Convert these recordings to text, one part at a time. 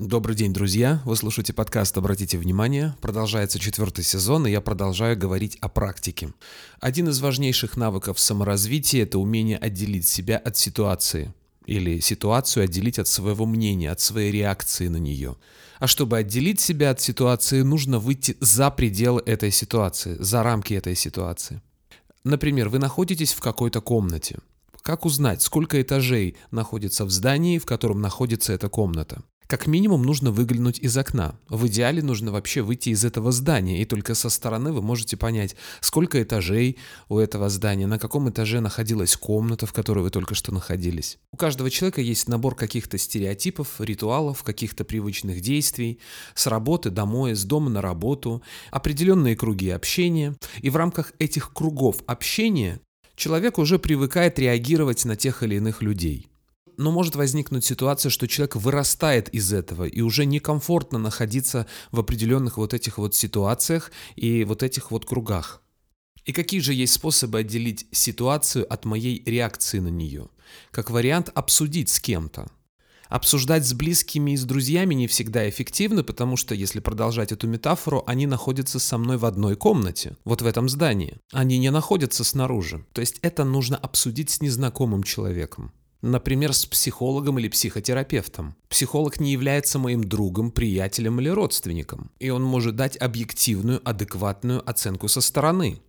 Добрый день, друзья! Вы слушаете подкаст «Обратите внимание». Продолжается четвертый сезон, и я продолжаю говорить о практике. Один из важнейших навыков саморазвития – это умение отделить себя от ситуации. Или ситуацию отделить от своего мнения, от своей реакции на нее. А чтобы отделить себя от ситуации, нужно выйти за пределы этой ситуации, за рамки этой ситуации. Например, вы находитесь в какой-то комнате. Как узнать, сколько этажей находится в здании, в котором находится эта комната? Как минимум нужно выглянуть из окна. В идеале нужно вообще выйти из этого здания, и только со стороны вы можете понять, сколько этажей у этого здания, на каком этаже находилась комната, в которой вы только что находились. У каждого человека есть набор каких-то стереотипов, ритуалов, каких-то привычных действий, с работы домой, с дома на работу, определенные круги общения. И в рамках этих кругов общения человек уже привыкает реагировать на тех или иных людей. Но может возникнуть ситуация, что человек вырастает из этого и уже некомфортно находиться в определенных вот этих вот ситуациях и вот этих вот кругах. И какие же есть способы отделить ситуацию от моей реакции на нее? Как вариант обсудить с кем-то. Обсуждать с близкими и с друзьями не всегда эффективно, потому что, если продолжать эту метафору, они находятся со мной в одной комнате, вот в этом здании. Они не находятся снаружи. То есть это нужно обсудить с незнакомым человеком. Например, с психологом или психотерапевтом. Психолог не является моим другом, приятелем или родственником, и он может дать объективную, адекватную оценку со стороны.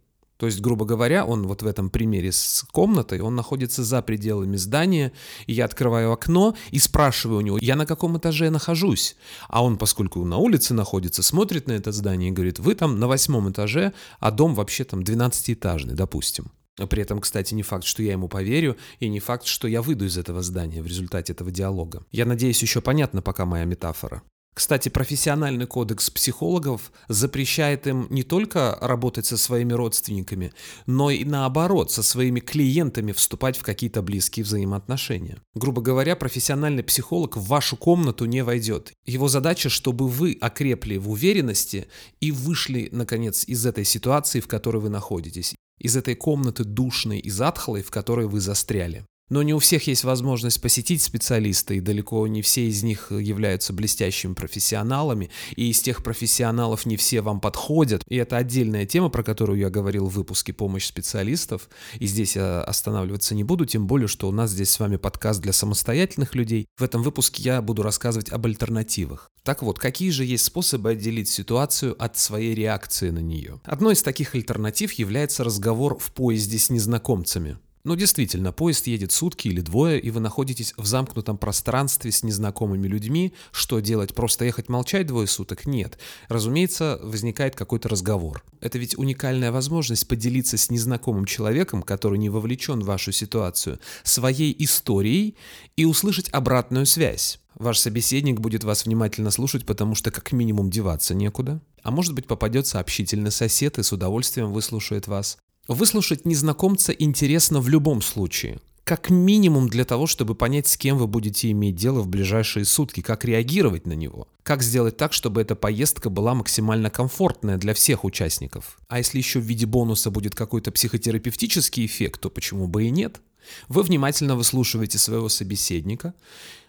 То есть, грубо говоря, он вот в этом примере с комнатой, он находится за пределами здания, и я открываю окно и спрашиваю у него, я на каком этаже нахожусь? А он, поскольку на улице находится, смотрит на это здание и говорит, вы там на восьмом этаже, а дом вообще там 12-этажный, допустим. При этом, кстати, не факт, что я ему поверю, и не факт, что я выйду из этого здания в результате этого диалога. Я надеюсь, еще понятна пока моя метафора. Кстати, профессиональный кодекс психологов запрещает им не только работать со своими родственниками, но и наоборот, со своими клиентами вступать в какие-то близкие взаимоотношения. Грубо говоря, профессиональный психолог в вашу комнату не войдет. Его задача, чтобы вы окрепли в уверенности и вышли, наконец, из этой ситуации, в которой вы находитесь из этой комнаты душной и затхлой, в которой вы застряли. Но не у всех есть возможность посетить специалиста, и далеко не все из них являются блестящими профессионалами, и из тех профессионалов не все вам подходят. И это отдельная тема, про которую я говорил в выпуске «Помощь специалистов», и здесь я останавливаться не буду, тем более, что у нас здесь с вами подкаст для самостоятельных людей. В этом выпуске я буду рассказывать об альтернативах. Так вот, какие же есть способы отделить ситуацию от своей реакции на нее? Одной из таких альтернатив является разговор в поезде с незнакомцами. Но действительно, поезд едет сутки или двое, и вы находитесь в замкнутом пространстве с незнакомыми людьми. Что делать? Просто ехать молчать двое суток? Нет. Разумеется, возникает какой-то разговор. Это ведь уникальная возможность поделиться с незнакомым человеком, который не вовлечен в вашу ситуацию, своей историей и услышать обратную связь. Ваш собеседник будет вас внимательно слушать, потому что как минимум деваться некуда. А может быть попадется общительный сосед и с удовольствием выслушает вас. Выслушать незнакомца интересно в любом случае. Как минимум для того, чтобы понять, с кем вы будете иметь дело в ближайшие сутки, как реагировать на него. Как сделать так, чтобы эта поездка была максимально комфортная для всех участников. А если еще в виде бонуса будет какой-то психотерапевтический эффект, то почему бы и нет? Вы внимательно выслушиваете своего собеседника,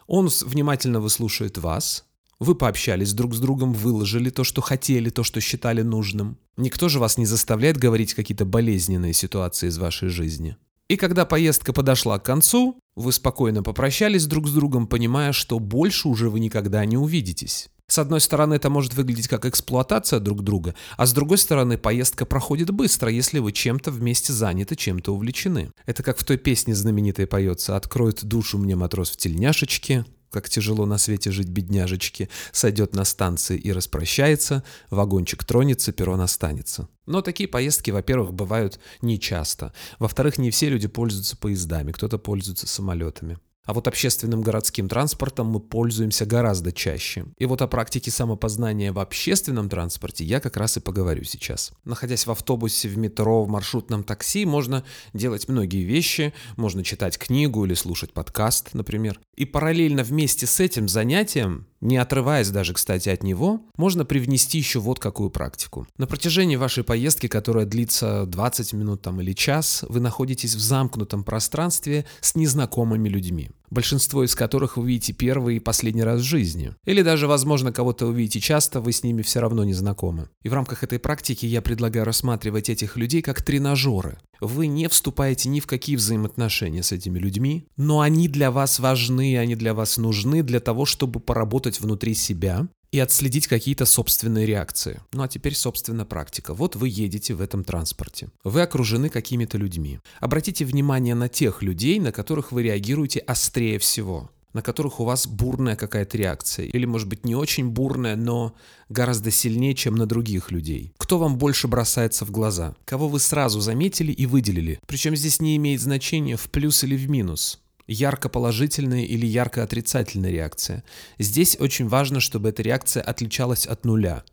он внимательно выслушает вас, вы пообщались друг с другом, выложили то, что хотели, то, что считали нужным. Никто же вас не заставляет говорить какие-то болезненные ситуации из вашей жизни. И когда поездка подошла к концу, вы спокойно попрощались друг с другом, понимая, что больше уже вы никогда не увидитесь. С одной стороны, это может выглядеть как эксплуатация друг друга, а с другой стороны, поездка проходит быстро, если вы чем-то вместе заняты, чем-то увлечены. Это как в той песне знаменитой поется «Откроет душу мне матрос в тельняшечке», как тяжело на свете жить бедняжечке, сойдет на станции и распрощается, вагончик тронется, перрон останется. Но такие поездки, во-первых, бывают нечасто. Во-вторых, не все люди пользуются поездами, кто-то пользуется самолетами. А вот общественным городским транспортом мы пользуемся гораздо чаще. И вот о практике самопознания в общественном транспорте я как раз и поговорю сейчас. Находясь в автобусе, в метро, в маршрутном такси, можно делать многие вещи. Можно читать книгу или слушать подкаст, например. И параллельно вместе с этим занятием, не отрываясь даже, кстати, от него, можно привнести еще вот какую практику. На протяжении вашей поездки, которая длится 20 минут там, или час, вы находитесь в замкнутом пространстве с незнакомыми людьми. Большинство из которых вы видите первый и последний раз в жизни. Или даже, возможно, кого-то вы видите часто, вы с ними все равно не знакомы. И в рамках этой практики я предлагаю рассматривать этих людей как тренажеры. Вы не вступаете ни в какие взаимоотношения с этими людьми, но они для вас важны, они для вас нужны для того, чтобы поработать внутри себя, и отследить какие-то собственные реакции. Ну а теперь, собственно, практика. Вот вы едете в этом транспорте. Вы окружены какими-то людьми. Обратите внимание на тех людей, на которых вы реагируете острее всего на которых у вас бурная какая-то реакция. Или, может быть, не очень бурная, но гораздо сильнее, чем на других людей. Кто вам больше бросается в глаза? Кого вы сразу заметили и выделили? Причем здесь не имеет значения в плюс или в минус ярко положительная или ярко отрицательная реакция. Здесь очень важно, чтобы эта реакция отличалась от нуля.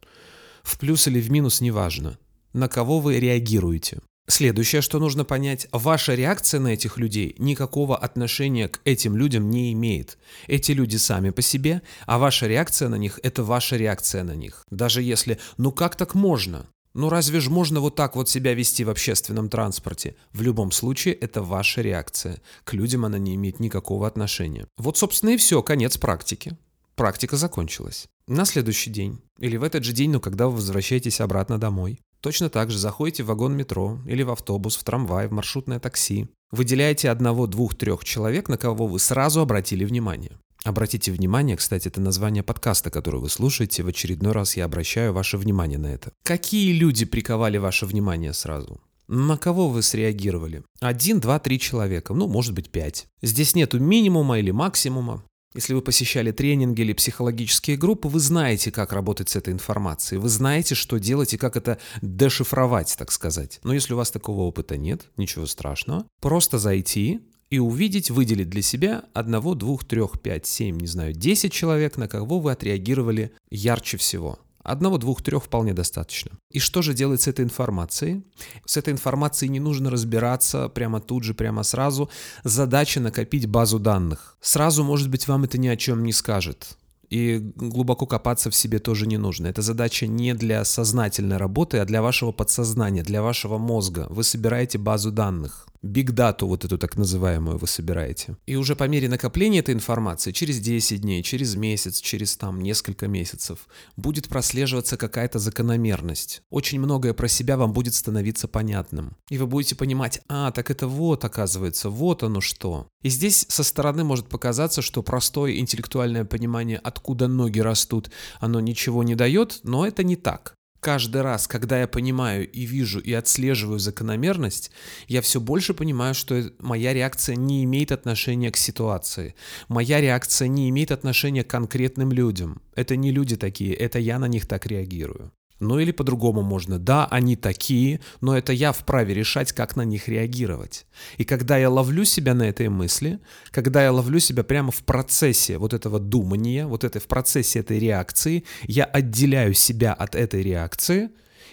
В плюс или в минус неважно. На кого вы реагируете. Следующее, что нужно понять, ваша реакция на этих людей никакого отношения к этим людям не имеет. Эти люди сами по себе, а ваша реакция на них – это ваша реакция на них. Даже если «ну как так можно?», ну разве же можно вот так вот себя вести в общественном транспорте? В любом случае, это ваша реакция. К людям она не имеет никакого отношения. Вот, собственно, и все, конец практики. Практика закончилась. На следующий день, или в этот же день, но когда вы возвращаетесь обратно домой, точно так же заходите в вагон метро, или в автобус, в трамвай, в маршрутное такси. Выделяете одного, двух, трех человек, на кого вы сразу обратили внимание. Обратите внимание, кстати, это название подкаста, который вы слушаете. В очередной раз я обращаю ваше внимание на это. Какие люди приковали ваше внимание сразу? На кого вы среагировали? Один, два, три человека, ну, может быть, пять. Здесь нету минимума или максимума. Если вы посещали тренинги или психологические группы, вы знаете, как работать с этой информацией, вы знаете, что делать и как это дешифровать, так сказать. Но если у вас такого опыта нет, ничего страшного, просто зайти, и увидеть, выделить для себя одного, двух, трех, пять, семь, не знаю, десять человек, на кого вы отреагировали ярче всего. Одного, двух, трех вполне достаточно. И что же делать с этой информацией? С этой информацией не нужно разбираться прямо тут же, прямо сразу. Задача накопить базу данных. Сразу, может быть, вам это ни о чем не скажет. И глубоко копаться в себе тоже не нужно. Эта задача не для сознательной работы, а для вашего подсознания, для вашего мозга. Вы собираете базу данных. Биг-дату вот эту так называемую вы собираете. И уже по мере накопления этой информации, через 10 дней, через месяц, через там несколько месяцев, будет прослеживаться какая-то закономерность. Очень многое про себя вам будет становиться понятным. И вы будете понимать, а, так это вот оказывается, вот оно что. И здесь со стороны может показаться, что простое интеллектуальное понимание, откуда ноги растут, оно ничего не дает, но это не так. Каждый раз, когда я понимаю и вижу и отслеживаю закономерность, я все больше понимаю, что моя реакция не имеет отношения к ситуации. Моя реакция не имеет отношения к конкретным людям. Это не люди такие, это я на них так реагирую. Ну или по-другому можно. Да, они такие, но это я вправе решать, как на них реагировать. И когда я ловлю себя на этой мысли, когда я ловлю себя прямо в процессе вот этого думания, вот это в процессе этой реакции, я отделяю себя от этой реакции,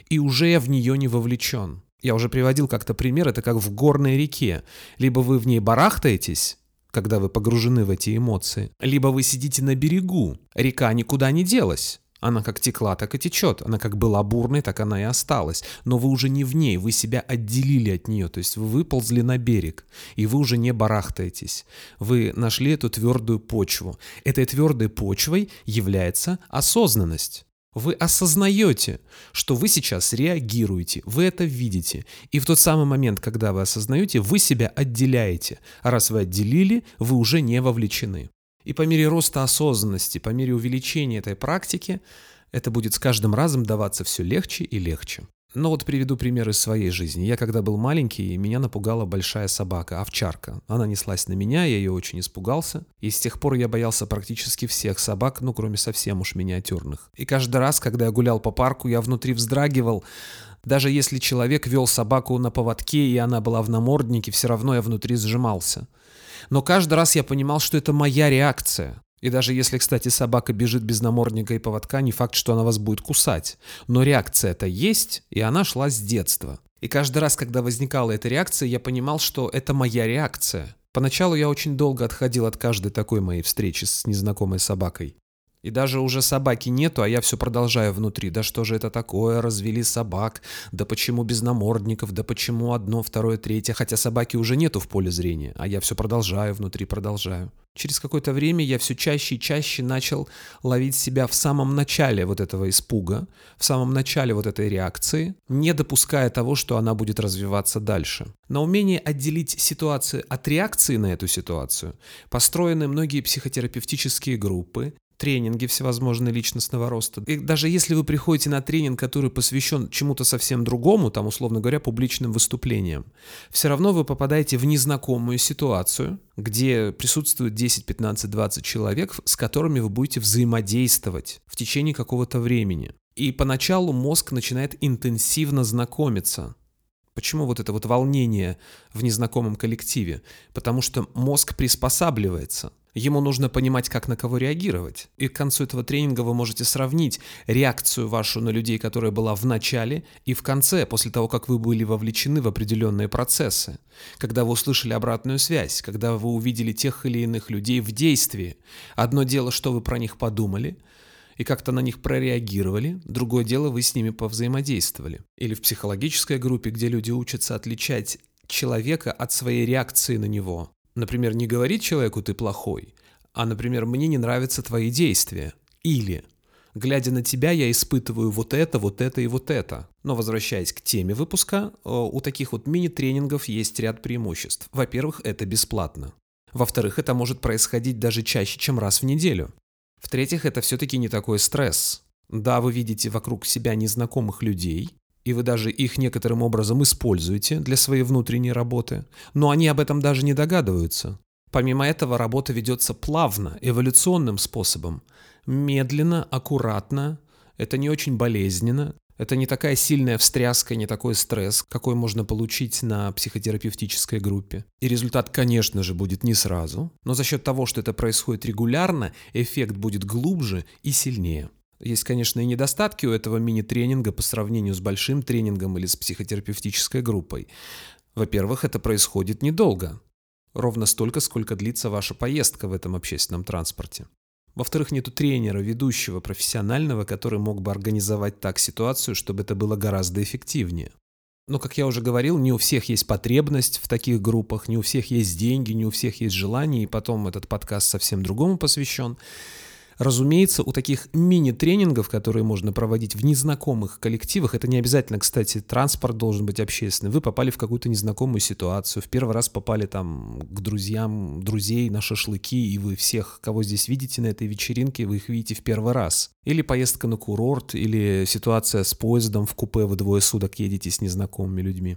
и уже я в нее не вовлечен. Я уже приводил как-то пример, это как в горной реке. Либо вы в ней барахтаетесь, когда вы погружены в эти эмоции, либо вы сидите на берегу, река никуда не делась. Она как текла, так и течет. Она как была бурной, так она и осталась. Но вы уже не в ней, вы себя отделили от нее. То есть вы выползли на берег, и вы уже не барахтаетесь. Вы нашли эту твердую почву. Этой твердой почвой является осознанность. Вы осознаете, что вы сейчас реагируете, вы это видите. И в тот самый момент, когда вы осознаете, вы себя отделяете. А раз вы отделили, вы уже не вовлечены. И по мере роста осознанности, по мере увеличения этой практики, это будет с каждым разом даваться все легче и легче. Но вот приведу пример из своей жизни. Я когда был маленький, меня напугала большая собака, овчарка. Она неслась на меня, я ее очень испугался. И с тех пор я боялся практически всех собак, ну кроме совсем уж миниатюрных. И каждый раз, когда я гулял по парку, я внутри вздрагивал. Даже если человек вел собаку на поводке, и она была в наморднике, все равно я внутри сжимался. Но каждый раз я понимал, что это моя реакция. И даже если, кстати, собака бежит без намордника и поводка, не факт, что она вас будет кусать. Но реакция-то есть, и она шла с детства. И каждый раз, когда возникала эта реакция, я понимал, что это моя реакция. Поначалу я очень долго отходил от каждой такой моей встречи с незнакомой собакой. И даже уже собаки нету, а я все продолжаю внутри. Да что же это такое? Развели собак. Да почему без намордников? Да почему одно, второе, третье? Хотя собаки уже нету в поле зрения, а я все продолжаю внутри, продолжаю. Через какое-то время я все чаще и чаще начал ловить себя в самом начале вот этого испуга, в самом начале вот этой реакции, не допуская того, что она будет развиваться дальше. На умение отделить ситуацию от реакции на эту ситуацию построены многие психотерапевтические группы, тренинги всевозможные личностного роста. И даже если вы приходите на тренинг, который посвящен чему-то совсем другому, там, условно говоря, публичным выступлениям, все равно вы попадаете в незнакомую ситуацию, где присутствует 10, 15, 20 человек, с которыми вы будете взаимодействовать в течение какого-то времени. И поначалу мозг начинает интенсивно знакомиться. Почему вот это вот волнение в незнакомом коллективе? Потому что мозг приспосабливается. Ему нужно понимать, как на кого реагировать. И к концу этого тренинга вы можете сравнить реакцию вашу на людей, которая была в начале и в конце, после того, как вы были вовлечены в определенные процессы. Когда вы услышали обратную связь, когда вы увидели тех или иных людей в действии. Одно дело, что вы про них подумали, и как-то на них прореагировали, другое дело, вы с ними повзаимодействовали. Или в психологической группе, где люди учатся отличать человека от своей реакции на него. Например, не говорить человеку «ты плохой», а, например, «мне не нравятся твои действия». Или глядя на тебя, я испытываю вот это, вот это и вот это. Но возвращаясь к теме выпуска, у таких вот мини-тренингов есть ряд преимуществ. Во-первых, это бесплатно. Во-вторых, это может происходить даже чаще, чем раз в неделю. В-третьих, это все-таки не такой стресс. Да, вы видите вокруг себя незнакомых людей, и вы даже их некоторым образом используете для своей внутренней работы, но они об этом даже не догадываются. Помимо этого, работа ведется плавно, эволюционным способом. Медленно, аккуратно, это не очень болезненно, это не такая сильная встряска, не такой стресс, какой можно получить на психотерапевтической группе. И результат, конечно же, будет не сразу, но за счет того, что это происходит регулярно, эффект будет глубже и сильнее. Есть, конечно, и недостатки у этого мини-тренинга по сравнению с большим тренингом или с психотерапевтической группой. Во-первых, это происходит недолго. Ровно столько, сколько длится ваша поездка в этом общественном транспорте. Во-вторых, нету тренера, ведущего, профессионального, который мог бы организовать так ситуацию, чтобы это было гораздо эффективнее. Но, как я уже говорил, не у всех есть потребность в таких группах, не у всех есть деньги, не у всех есть желание, и потом этот подкаст совсем другому посвящен. Разумеется, у таких мини-тренингов, которые можно проводить в незнакомых коллективах, это не обязательно, кстати, транспорт должен быть общественный. Вы попали в какую-то незнакомую ситуацию, в первый раз попали там к друзьям, друзей на шашлыки, и вы всех, кого здесь видите на этой вечеринке, вы их видите в первый раз. Или поездка на курорт, или ситуация с поездом в купе, вы двое суток едете с незнакомыми людьми.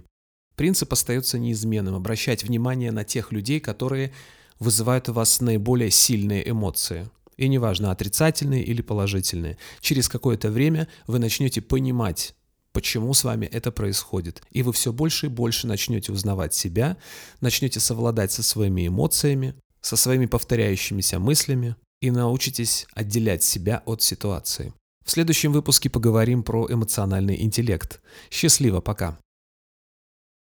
Принцип остается неизменным – обращать внимание на тех людей, которые вызывают у вас наиболее сильные эмоции – и неважно, отрицательные или положительные, через какое-то время вы начнете понимать, почему с вами это происходит. И вы все больше и больше начнете узнавать себя, начнете совладать со своими эмоциями, со своими повторяющимися мыслями и научитесь отделять себя от ситуации. В следующем выпуске поговорим про эмоциональный интеллект. Счастливо, пока!